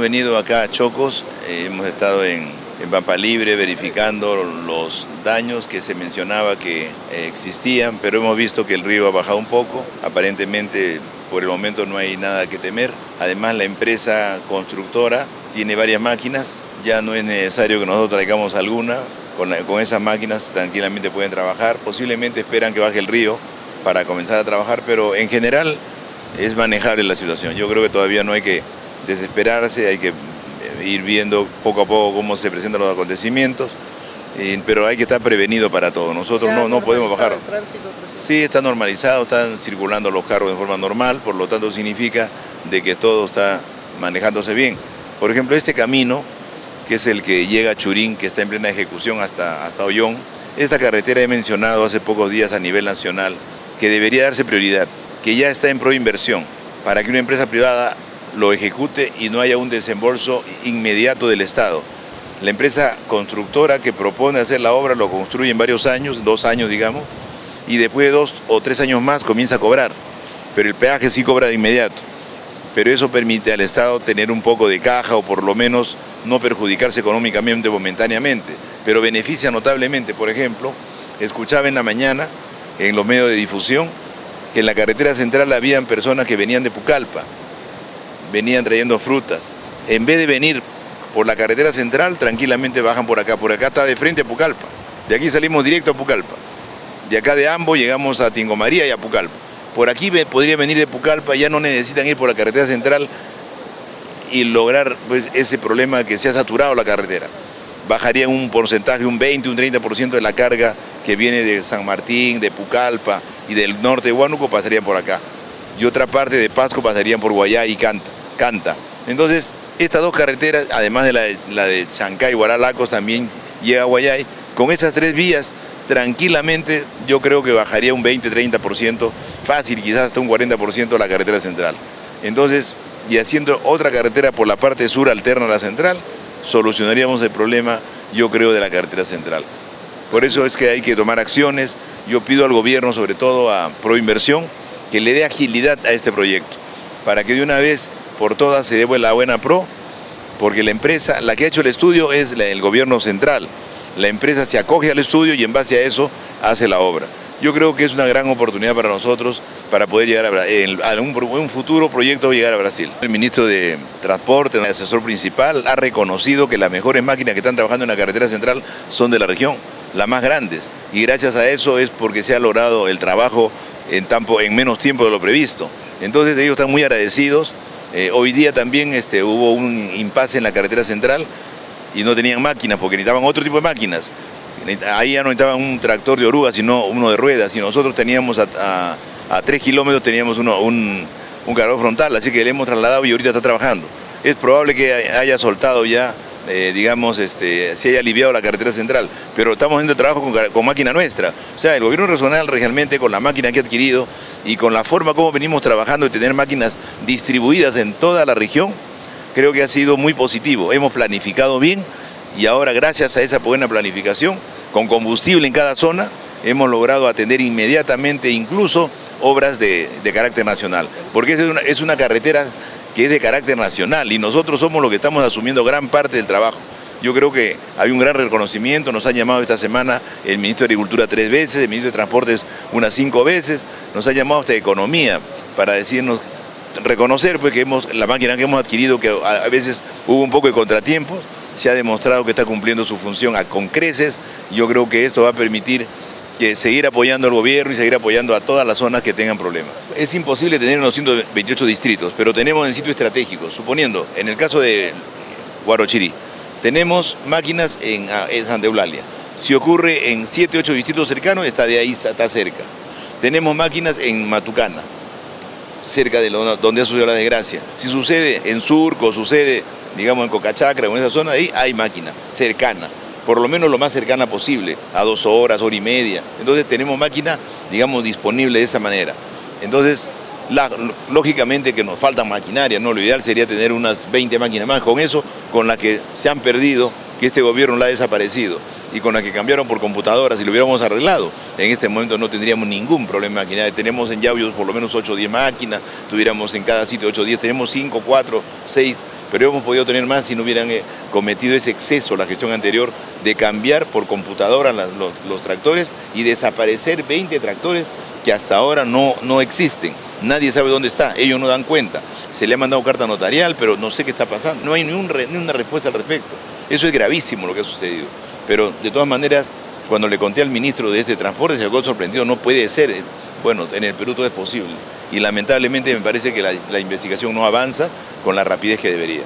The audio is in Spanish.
venido acá a Chocos, eh, hemos estado en, en Pampa Libre verificando los daños que se mencionaba que eh, existían, pero hemos visto que el río ha bajado un poco, aparentemente por el momento no hay nada que temer. Además la empresa constructora tiene varias máquinas, ya no es necesario que nosotros traigamos alguna, con, con esas máquinas tranquilamente pueden trabajar, posiblemente esperan que baje el río para comenzar a trabajar, pero en general es manejable la situación. Yo creo que todavía no hay que desesperarse, hay que eh, ir viendo poco a poco cómo se presentan los acontecimientos, pero hay que estar prevenido para todo. Nosotros no, no podemos bajar. Sí, está normalizado, están circulando los carros de forma normal, por lo tanto significa de que todo está manejándose bien. Por ejemplo, este camino, que es el que llega a Churín, que está en plena ejecución hasta, hasta Ollón, esta carretera he mencionado hace pocos días a nivel nacional que debería darse prioridad, que ya está en proinversión, para que una empresa privada lo ejecute y no haya un desembolso inmediato del Estado. La empresa constructora que propone hacer la obra lo construye en varios años, dos años digamos, y después de dos o tres años más comienza a cobrar, pero el peaje sí cobra de inmediato. Pero eso permite al Estado tener un poco de caja o por lo menos no perjudicarse económicamente momentáneamente, pero beneficia notablemente. Por ejemplo, escuchaba en la mañana en los medios de difusión que en la carretera central habían personas que venían de Pucallpa, venían trayendo frutas. En vez de venir por la carretera central, tranquilamente bajan por acá. Por acá está de frente a Pucallpa. De aquí salimos directo a Pucallpa. De acá de Ambo llegamos a Tingo María y a Pucallpa. Por aquí podría venir de Pucallpa, ya no necesitan ir por la carretera central y lograr pues, ese problema que se ha saturado la carretera. Bajaría un porcentaje, un 20, un 30% de la carga que viene de San Martín, de Pucallpa y del norte de Huánuco pasaría por acá. Y otra parte de Pasco pasarían por Guayá y Canta. Canta. Entonces, estas dos carreteras, además de la de, la de Chancay, Guaralacos, también llega a Guayay. Con esas tres vías, tranquilamente, yo creo que bajaría un 20-30%, fácil, quizás hasta un 40% la carretera central. Entonces, y haciendo otra carretera por la parte sur alterna a la central, solucionaríamos el problema, yo creo, de la carretera central. Por eso es que hay que tomar acciones. Yo pido al gobierno, sobre todo a Proinversión, que le dé agilidad a este proyecto, para que de una vez por todas se dé la buena pro, porque la empresa, la que ha hecho el estudio es el gobierno central. La empresa se acoge al estudio y en base a eso hace la obra. Yo creo que es una gran oportunidad para nosotros para poder llegar a, a un, futuro proyecto llegar a Brasil. El ministro de Transporte, el asesor principal, ha reconocido que las mejores máquinas que están trabajando en la carretera central son de la región las más grandes. Y gracias a eso es porque se ha logrado el trabajo en menos tiempo de lo previsto. Entonces ellos están muy agradecidos. Eh, hoy día también este, hubo un impasse en la carretera central y no tenían máquinas porque necesitaban otro tipo de máquinas. Ahí ya no necesitaban un tractor de oruga, sino uno de ruedas. Y nosotros teníamos a, tres kilómetros teníamos uno, un, un cargador frontal, así que le hemos trasladado y ahorita está trabajando. Es probable que haya soltado ya eh, digamos, este, se haya aliviado la carretera central, pero estamos haciendo trabajo con, máquina nuestra. O sea, el gobierno regional realmente con la máquina que ha adquirido y con la forma como venimos trabajando de tener máquinas distribuidas en toda la región, creo que ha sido muy positivo. Hemos planificado bien y ahora gracias a esa buena planificación, con combustible en cada zona, hemos logrado atender inmediatamente incluso obras de, carácter nacional, porque es una, es una carretera que es de carácter nacional y nosotros somos los que estamos asumiendo gran parte del trabajo. Yo creo que hay un gran reconocimiento, nos ha llamado esta semana el ministro de Agricultura tres veces, el ministro de Transportes unas cinco veces, nos ha llamado hasta Economía para decirnos, reconocer pues que hemos, la máquina que hemos adquirido, que a veces hubo un poco de contratiempos, se ha demostrado que está cumpliendo su función con creces, yo creo que esto va a permitir que seguir apoyando al gobierno y seguir apoyando a todas las zonas que tengan problemas. Es imposible tener unos 128 distritos, pero tenemos en sitios estratégicos, suponiendo, en el caso de Guarochirí, tenemos máquinas en, en Santa. Si ocurre en 7, 8 distritos cercanos, está de ahí, está cerca. Tenemos máquinas en Matucana, cerca de donde ha sucedido la desgracia. Si sucede en Surco, sucede, digamos, en Cocachacra o en esa zona, ahí hay máquina cercana por lo menos lo más cercana posible, a dos horas, hora y media. Entonces tenemos máquina, digamos, disponible de esa manera. Entonces, lógicamente que nos falta maquinaria, ¿no? Lo ideal sería tener unas 20 máquinas más. Con eso, con las que se han perdido, que este gobierno la ha desaparecido, y con las que cambiaron por computadoras y lo hubiéramos arreglado, en este momento no tendríamos ningún problema maquinaria. Tenemos en Yauyos por lo menos 8 o 10 máquinas, tuviéramos en cada sitio 8 o 10, tenemos 5, 4, 6 pero hemos podido tener más si no hubieran eh, cometido ese exceso la gestión anterior de cambiar por computadora los, los, tractores y desaparecer 20 tractores que hasta ahora no, no existen. Nadie sabe dónde está, ellos no dan cuenta. Se le ha mandado carta notarial, pero no sé qué está pasando. No hay ni, un, ni una respuesta al respecto. Eso es gravísimo lo que ha sucedido. Pero de todas maneras, cuando le conté al ministro de este transporte, se quedó sorprendido, no puede ser. Bueno, en el Perú todo es posible. Y lamentablemente me parece que la investigación no avanza con la rapidez que debería.